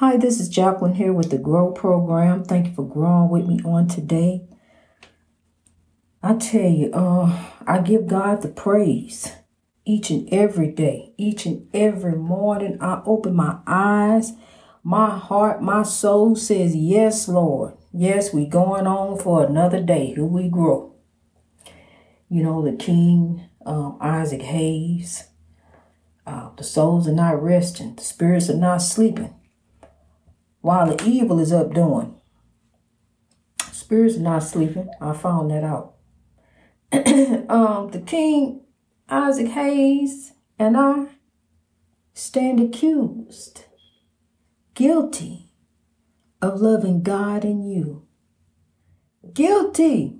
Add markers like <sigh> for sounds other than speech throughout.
Hi, this is Jacqueline here with the Grow Program. Thank you for growing with me on today. I tell you, uh, I give God the praise each and every day, each and every morning. I open my eyes, my heart, my soul says, Yes, Lord. Yes, we going on for another day. Here we grow. You know, the King, um, Isaac Hayes. Uh, the souls are not resting, the spirits are not sleeping while the evil is up doing. Spirits not sleeping. I found that out. <clears throat> um, the king, Isaac Hayes, and I stand accused, guilty of loving God and you. Guilty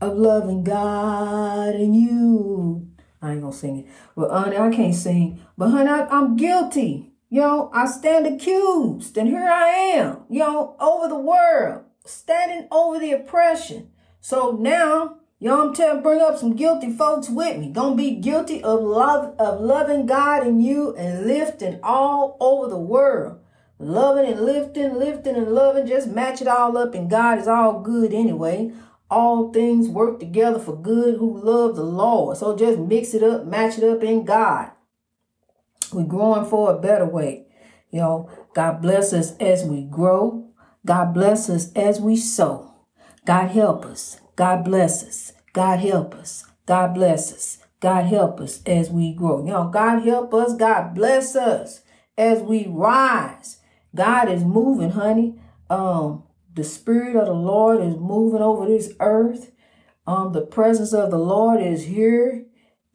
of loving God and you. I ain't gonna sing it. But honey, I can't sing. But honey, I, I'm guilty Yo, I stand accused, and here I am, yo, over the world, standing over the oppression. So now, yo, I'm telling, bring up some guilty folks with me. Gonna be guilty of love, of loving God and you, and lifting all over the world. Loving and lifting, lifting and loving, just match it all up, and God is all good anyway. All things work together for good who love the Lord. So just mix it up, match it up in God. We're growing for a better way. You know, God bless us as we grow. God bless us as we sow. God help us. God bless us. God help us. God bless us. God help us as we grow. You know, God help us. God bless us as we rise. God is moving, honey. Um, the Spirit of the Lord is moving over this earth. Um, the presence of the Lord is here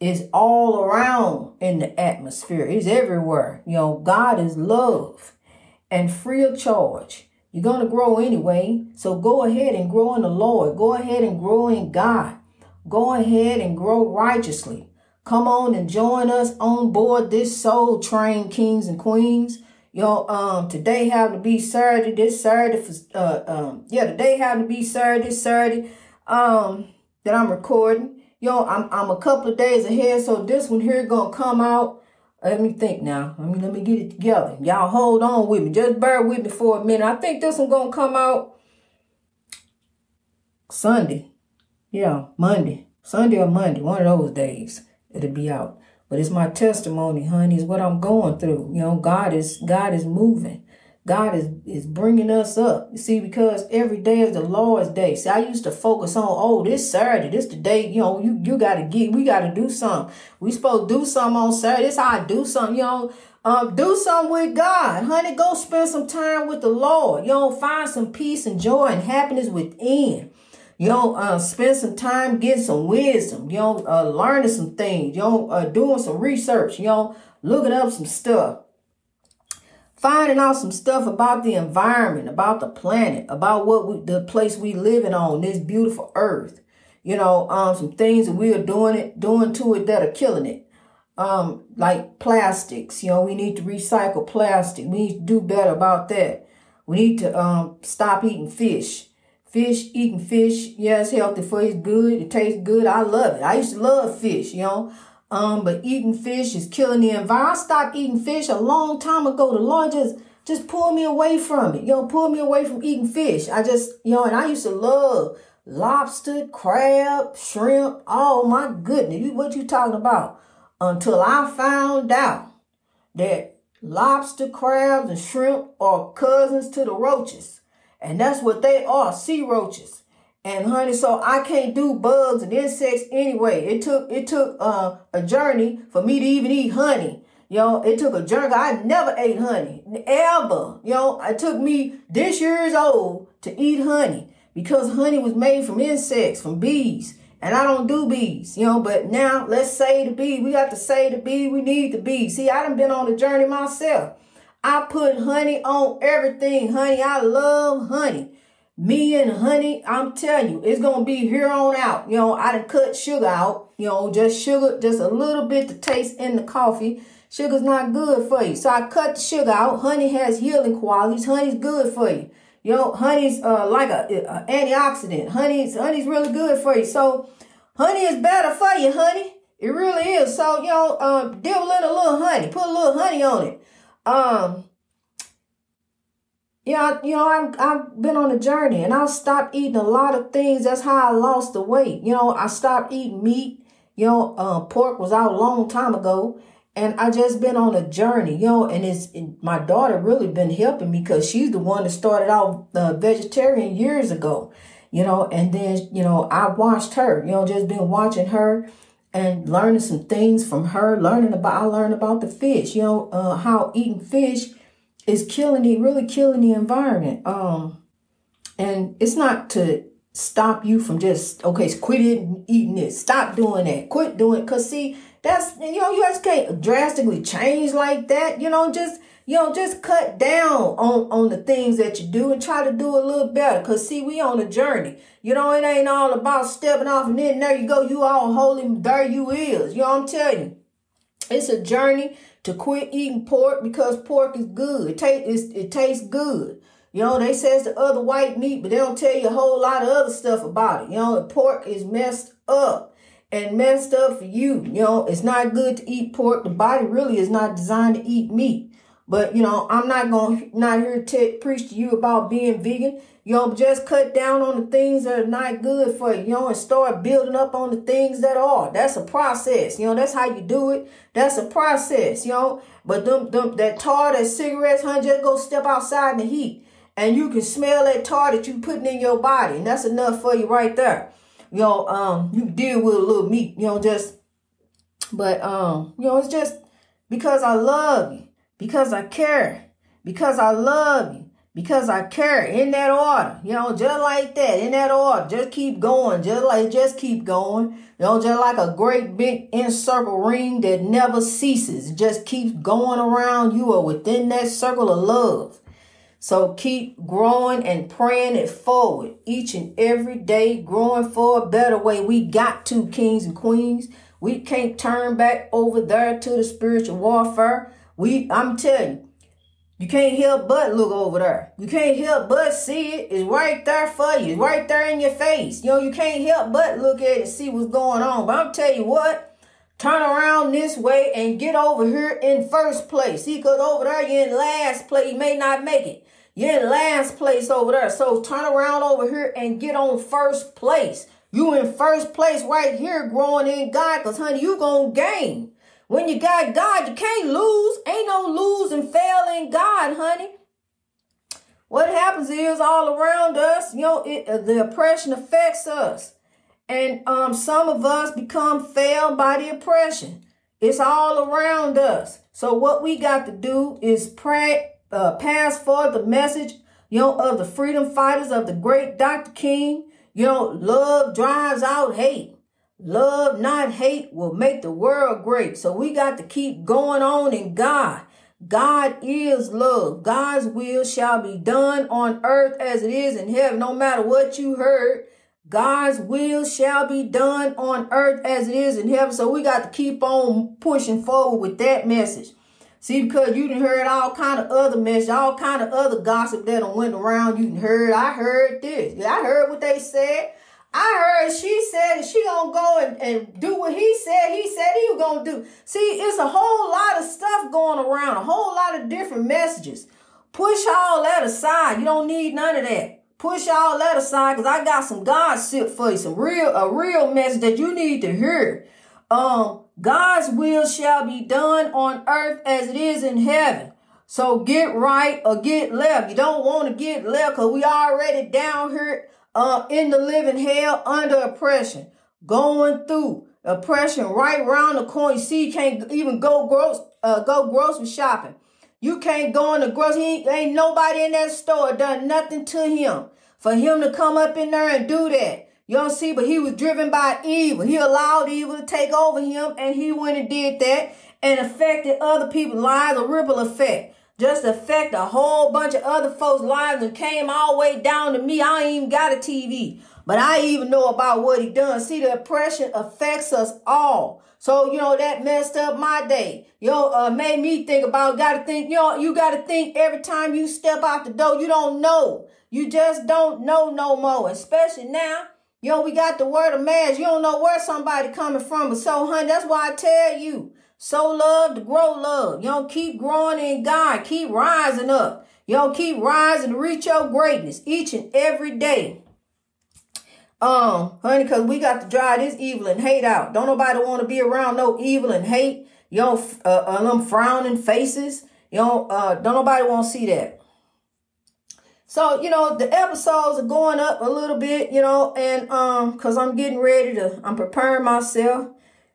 is all around in the atmosphere. It's everywhere. You know, God is love and free of charge. You're going to grow anyway. So go ahead and grow in the Lord. Go ahead and grow in God. Go ahead and grow righteously. Come on and join us on board this soul train, kings and queens. You know, um, today happened to be Saturday. This Saturday, for, uh, um, yeah, today happened to be Saturday, Saturday, um, that I'm recording yo, I'm I'm a couple of days ahead, so this one here gonna come out. Let me think now. Let me let me get it together. Y'all hold on with me. Just bear with me for a minute. I think this one gonna come out Sunday. Yeah, Monday. Sunday or Monday. One of those days. It'll be out. But it's my testimony, honey. It's what I'm going through. You know, God is God is moving. God is, is bringing us up. You see, because every day is the Lord's day. See, I used to focus on, oh, this Saturday, this the day, you know, you, you got to get, we got to do something. We supposed to do something on Saturday. This how I do something, you know. Um, do something with God. Honey, go spend some time with the Lord. You know, find some peace and joy and happiness within. You know, uh, spend some time getting some wisdom. You know, uh, learning some things. You know, uh, doing some research. You know, looking up some stuff finding out some stuff about the environment, about the planet, about what we, the place we living on, this beautiful earth. You know, um, some things that we are doing it, doing to it that are killing it. Um, like plastics, you know, we need to recycle plastic. We need to do better about that. We need to um stop eating fish. Fish, eating fish, yeah, it's healthy for you. It's good. It tastes good. I love it. I used to love fish, you know. Um, but eating fish is killing the environment. I stopped eating fish a long time ago. The Lord just just pulled me away from it. You know, pulled me away from eating fish. I just, you know, and I used to love lobster, crab, shrimp. Oh my goodness, what you talking about? Until I found out that lobster, crabs, and shrimp are cousins to the roaches. And that's what they are, sea roaches. And honey, so I can't do bugs and insects anyway. It took it took uh, a journey for me to even eat honey. You know, it took a journey. I never ate honey ever. You know, it took me this years old to eat honey because honey was made from insects, from bees. And I don't do bees, you know, but now let's say the bee. We got to say the bee. We need the bee. See, I done been on the journey myself. I put honey on everything, honey. I love honey. Me and honey, I'm telling you, it's gonna be here on out. You know, I done cut sugar out. You know, just sugar, just a little bit to taste in the coffee. Sugar's not good for you. So I cut the sugar out. Honey has healing qualities. Honey's good for you. You know, honey's uh, like a, a antioxidant. Honey's honey's really good for you. So honey is better for you, honey. It really is. So, you know, um, dibble in a little honey. Put a little honey on it. Um, Yeah, you know, I've, I've been on a journey and I stopped eating a lot of things. That's how I lost the weight. You know, I stopped eating meat. You know, uh, pork was out a long time ago and I just been on a journey, you know, and it's it, my daughter really been helping me because she's the one that started out uh, vegetarian years ago, you know, and then, you know, I watched her, you know, just been watching her and learning some things from her, learning about, I learned about the fish, you know, uh, how eating fish is killing the really killing the environment. Um, and it's not to stop you from just okay, quit eating, eating it, stop doing that, quit doing. it. Cause see, that's you know you just can't drastically change like that. You know, just you know just cut down on on the things that you do and try to do a little better. Cause see, we on a journey. You know, it ain't all about stepping off and then there you go, you all holy, there you is. You know I'm telling you. It's a journey to quit eating pork because pork is good. It, tastes it tastes good. You know, they says the other white meat, but they don't tell you a whole lot of other stuff about it. You know, pork is messed up and messed up for you. You know, it's not good to eat pork. The body really is not designed to eat meat. But, you know, I'm not gonna not here to preach to you about being vegan. You just cut down on the things that are not good for you, know, and start building up on the things that are. That's a process. You know, that's how you do it. That's a process, you know. But them, them that tar, that cigarettes, honey, just go step outside in the heat. And you can smell that tar that you putting in your body. And that's enough for you right there. You know, um, you deal with a little meat, you know, just but um, you know, it's just because I love you, because I care, because I love you because I care in that order, you know, just like that, in that order. Just keep going, just like, just keep going, you know, just like a great big encircle ring that never ceases, just keeps going around. You are within that circle of love. So keep growing and praying it forward each and every day, growing for a better way. We got to, kings and queens. We can't turn back over there to the spiritual warfare. We, I'm telling you, you can't help but look over there. You can't help but see it. It's right there for you. It's right there in your face. You know, you can't help but look at it and see what's going on. But I'm telling you what, turn around this way and get over here in first place. See, because over there you're in last place. You may not make it. You're in last place over there. So turn around over here and get on first place. You in first place right here growing in God because, honey, you going to gain. When you got God, you can't lose. Ain't no lose and fail in God, honey. What happens is all around us, you know, it, uh, the oppression affects us. And um, some of us become failed by the oppression. It's all around us. So what we got to do is pray, uh, pass forward the message, you know, of the freedom fighters of the great Dr. King. You know, love drives out hate. Love, not hate, will make the world great. So we got to keep going on in God. God is love. God's will shall be done on earth as it is in heaven. No matter what you heard, God's will shall be done on earth as it is in heaven. So we got to keep on pushing forward with that message. See, because you didn't heard all kind of other message, all kind of other gossip that went around. You can heard, I heard this. I heard what they said. I heard she said she gonna go and, and do what he said he said he was gonna do. See, it's a whole lot of stuff going around, a whole lot of different messages. Push all that aside. You don't need none of that. Push all that aside because I got some gossip for you, some real a real message that you need to hear. Um, God's will shall be done on earth as it is in heaven. So get right or get left. You don't want to get left because we already down here uh, in the living hell under oppression, going through oppression right around the corner. You see, you can't even go gross, uh, go grocery shopping. You can't go in the grocery. Ain't nobody in that store done nothing to him for him to come up in there and do that. You don't see, but he was driven by evil. He allowed evil to take over him, and he went and did that and affected other people's lives, a ripple effect just affect a whole bunch of other folks' lives and came all the way down to me. I ain't even got a TV, but I even know about what he done. See, the oppression affects us all. So, you know, that messed up my day. You know, uh, made me think about, gotta think, you know, you gotta think every time you step out the door, you don't know. You just don't know no more. Especially now, you know, we got the word of mass. You don't know where somebody coming from. But so, honey, that's why I tell you, Sow love to grow love. You know, keep growing in God. Keep rising up. Y'all keep rising to reach your greatness each and every day. Um, honey, cause we got to drive this evil and hate out. Don't nobody want to be around no evil and hate. Yo, uh, uh, them frowning faces. You know, uh, don't nobody want to see that. So, you know, the episodes are going up a little bit, you know, and um, cause I'm getting ready to, I'm preparing myself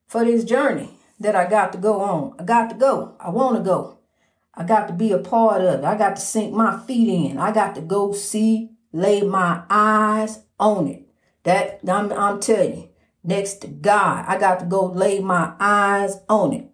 for this journey that I got to go on. I got to go. I want to go. I got to be a part of it. I got to sink my feet in. I got to go see, lay my eyes on it. That I'm, I'm telling you, next to God, I got to go lay my eyes on it.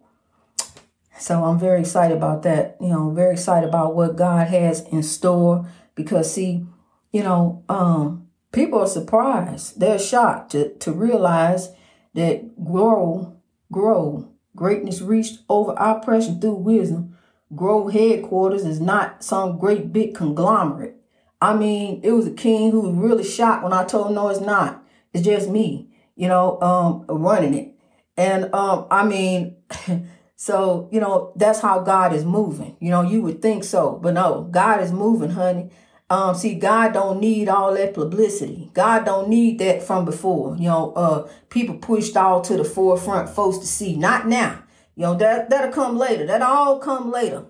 So I'm very excited about that. You know, very excited about what God has in store because see, you know, um, people are surprised. They're shocked to, to realize that grow, grow, greatness reached over oppression through wisdom. Grow headquarters is not some great big conglomerate. I mean, it was a king who was really shocked when I told him, no, it's not. It's just me, you know, um, running it. And, um, I mean, <laughs> so, you know, that's how God is moving. You know, you would think so, but no, God is moving, honey. Um, see, God don't need all that publicity. God don't need that from before. You know, uh, people pushed all to the forefront, folks to see. Not now. You know, that, that'll come later. That'll all come later.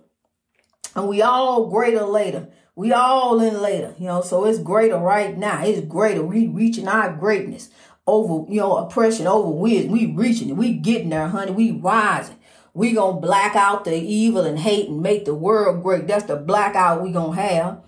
And we all greater later. We all in later, you know, so it's greater right now. It's greater. We reaching our greatness over, you know, oppression, over wisdom. We reaching it. We getting there, honey. We rising. We gonna black out the evil and hate and make the world great. That's the blackout we gonna have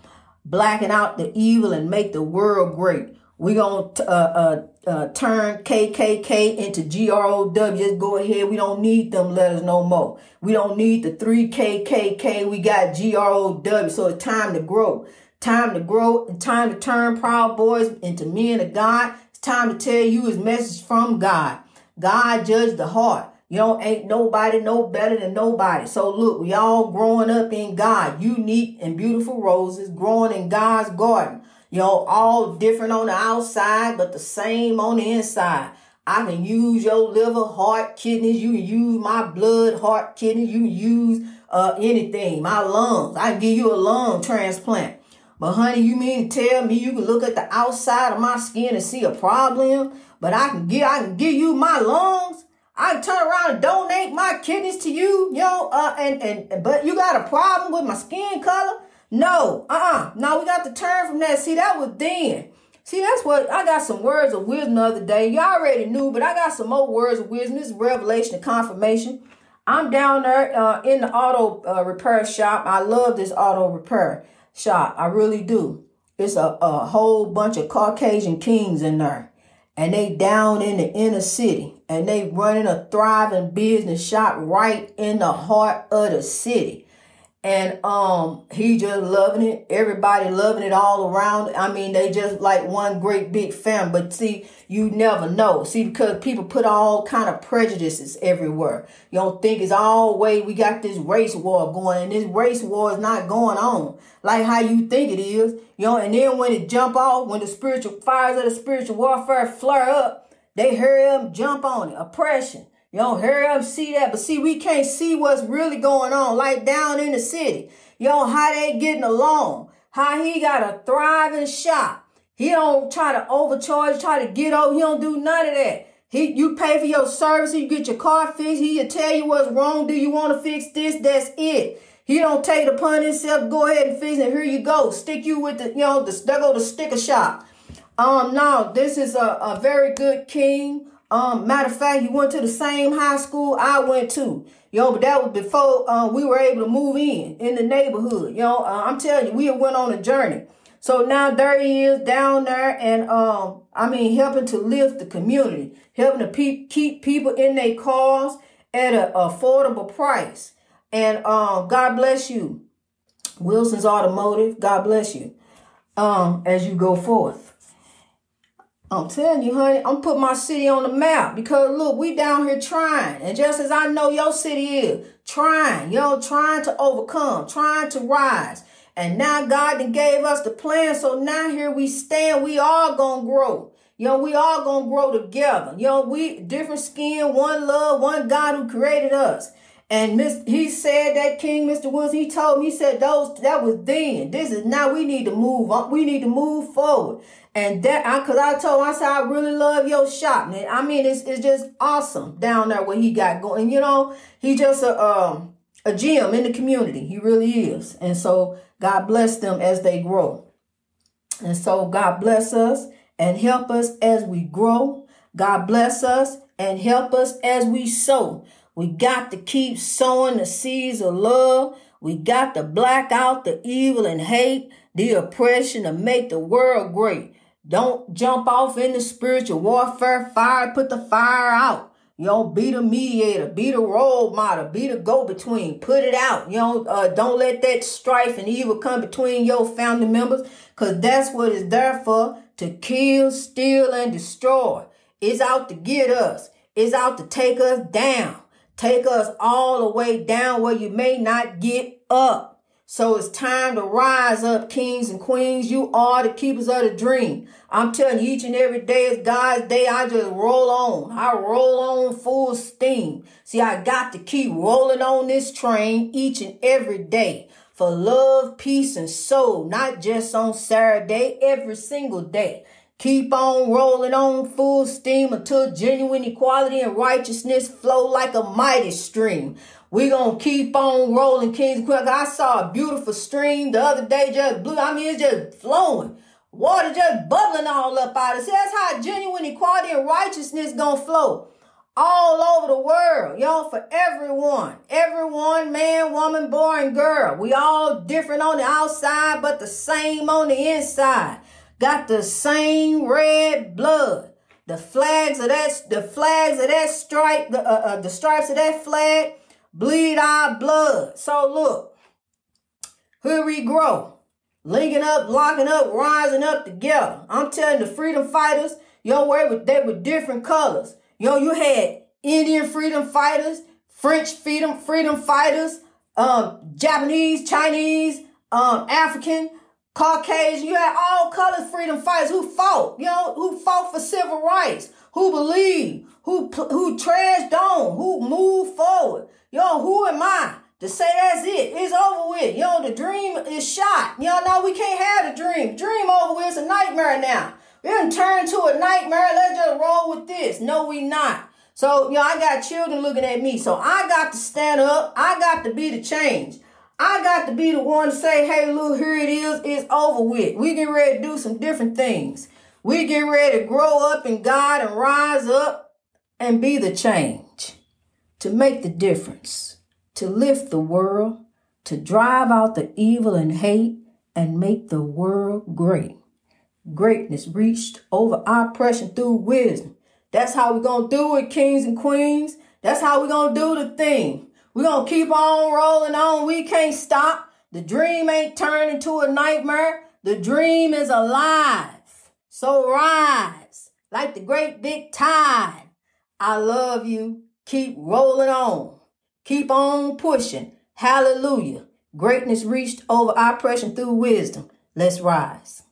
blacking out the evil and make the world great. We're going to uh, uh, uh, turn KKK into GROW. Just go ahead. We don't need them letters no more. We don't need the three KKK. We got GROW. So it's time to grow. Time to grow. Time to turn Proud Boys into men of God. It's time to tell you his message from God. God judged the heart. You know, ain't nobody no better than nobody. So look, we all growing up in God, unique and beautiful roses growing in God's garden. You know, all different on the outside, but the same on the inside. I can use your liver, heart, kidneys. You can use my blood, heart, kidneys. You can use uh, anything, my lungs. I can give you a lung transplant. But honey, you mean to tell me you can look at the outside of my skin and see a problem, but I can give I can give you my lungs? I turn around and donate my kidneys to you, know, uh, and, and, but you got a problem with my skin color? No, uh-uh. No, we got to turn from that. See, that was then. See, that's what, I got some words of wisdom the other day. Y'all already knew, but I got some more words of wisdom. This is revelation and confirmation. I'm down there uh, in the auto uh, repair shop. I love this auto repair shop. I really do. It's a, a whole bunch of Caucasian kings in there and they down in the inner city and they running a thriving business shop right in the heart of the city. And um he just loving it. Everybody loving it all around. I mean, they just like one great big family. But see, you never know. See, because people put all kind of prejudices everywhere. You don't think it's all way we got this race war going, and this race war is not going on like how you think it is. You know, and then when it jump off, when the spiritual fires of the spiritual warfare flare up, they hurry up jump on it. Oppression. You know, hurry up see that. But see, we can't see what's really going on, like down in the city. Know, how they getting along. How he got a thriving shop. He don't try to overcharge, try to get over. He don't do none of that. He, you pay for your service, you get your car fixed. He'll tell you what's wrong. Do you want to fix this? That's it. He don't take it upon himself. Go ahead and fix it. Here you go. Stick you with the, you know, the, go the sticker shop. Um, no, this is a, a very good king. Um, matter of fact, he went to the same high school I went to. Yo, but that was before uh, we were able to move in in the neighborhood. You know, uh, I'm telling you, we went on a journey. So now there he is down there, and um, I mean, helping to lift the community, helping to pe- keep people in their cars at an affordable price. And um, God bless you. Wilson's Automotive, God bless you. Um, as you go forth. I'm telling you, honey, I'm putting my city on the map because look, we down here trying. And just as I know your city is, trying, know, trying to overcome, trying to rise. And now God then gave us the plan. So now here we stand. We all gonna grow. Know, we all gonna grow together. Know, we different skin, one love, one God who created us. And Miss, he said that King Mr. Woods, he told me, he said those that was then. This is now we need to move on. We need to move forward. And that I cause I told him, I said, I really love your shop. Man. I mean, it's it's just awesome down there what he got going. You know, he just a um a gem in the community. He really is. And so God bless them as they grow. And so God bless us and help us as we grow. God bless us and help us as we sow. We got to keep sowing the seeds of love. We got to black out the evil and hate, the oppression to make the world great. Don't jump off in the spiritual warfare fire. Put the fire out. You know, be the mediator, be the role model, be the go-between. Put it out. You know, uh, don't let that strife and evil come between your family members, cause that's what it's there for to kill, steal, and destroy. It's out to get us. It's out to take us down. Take us all the way down where you may not get up. So it's time to rise up, kings and queens. You are the keepers of the dream. I'm telling you, each and every day is God's day. I just roll on. I roll on full steam. See, I got to keep rolling on this train each and every day for love, peace, and soul, not just on Saturday, every single day. Keep on rolling on full steam until genuine equality and righteousness flow like a mighty stream. We gonna keep on rolling, Kings and Queens. I saw a beautiful stream the other day, just blue. I mean, it's just flowing. Water just bubbling all up out of it. See, that's how genuine equality and righteousness gonna flow all over the world, y'all, for everyone. Everyone, man, woman, boy, and girl. We all different on the outside, but the same on the inside. Got the same red blood. The flags of that, the flags of that stripe, the, uh, uh, the stripes of that flag bleed our blood. So look, here we grow, linking up, locking up, rising up together. I'm telling the freedom fighters, yo, they were different colors. Yo, you had Indian freedom fighters, French freedom freedom fighters, um, Japanese, Chinese, um, African, Caucasian. You had all colors freedom fighters who fought, you know, who fought for civil rights, who believed, who who trashed on, who moved forward. Yo, who am I to say that's it? It's over with. Yo, the dream is shot. Yo, no, we can't have the dream. Dream over with. It's a nightmare now. We didn't turn to a nightmare. Let's just roll with this. No, we not. So, yo, I got children looking at me. So I got to stand up. I got to be the change. I got to be the one to say, hey, look, here it is. It's over with. We get ready to do some different things. We get ready to grow up in God and rise up and be the change to make the difference, to lift the world, to drive out the evil and hate, and make the world great. Greatness reached over oppression through wisdom. That's how we're going to do it, kings and queens. That's how we're going to do the thing. We're going to keep on rolling on. We can't stop. The dream ain't turned into a nightmare. The dream is alive. So rise like the great big tide. I love you. Keep rolling on. Keep on pushing. Hallelujah. Greatness reached over oppression through wisdom. Let's rise.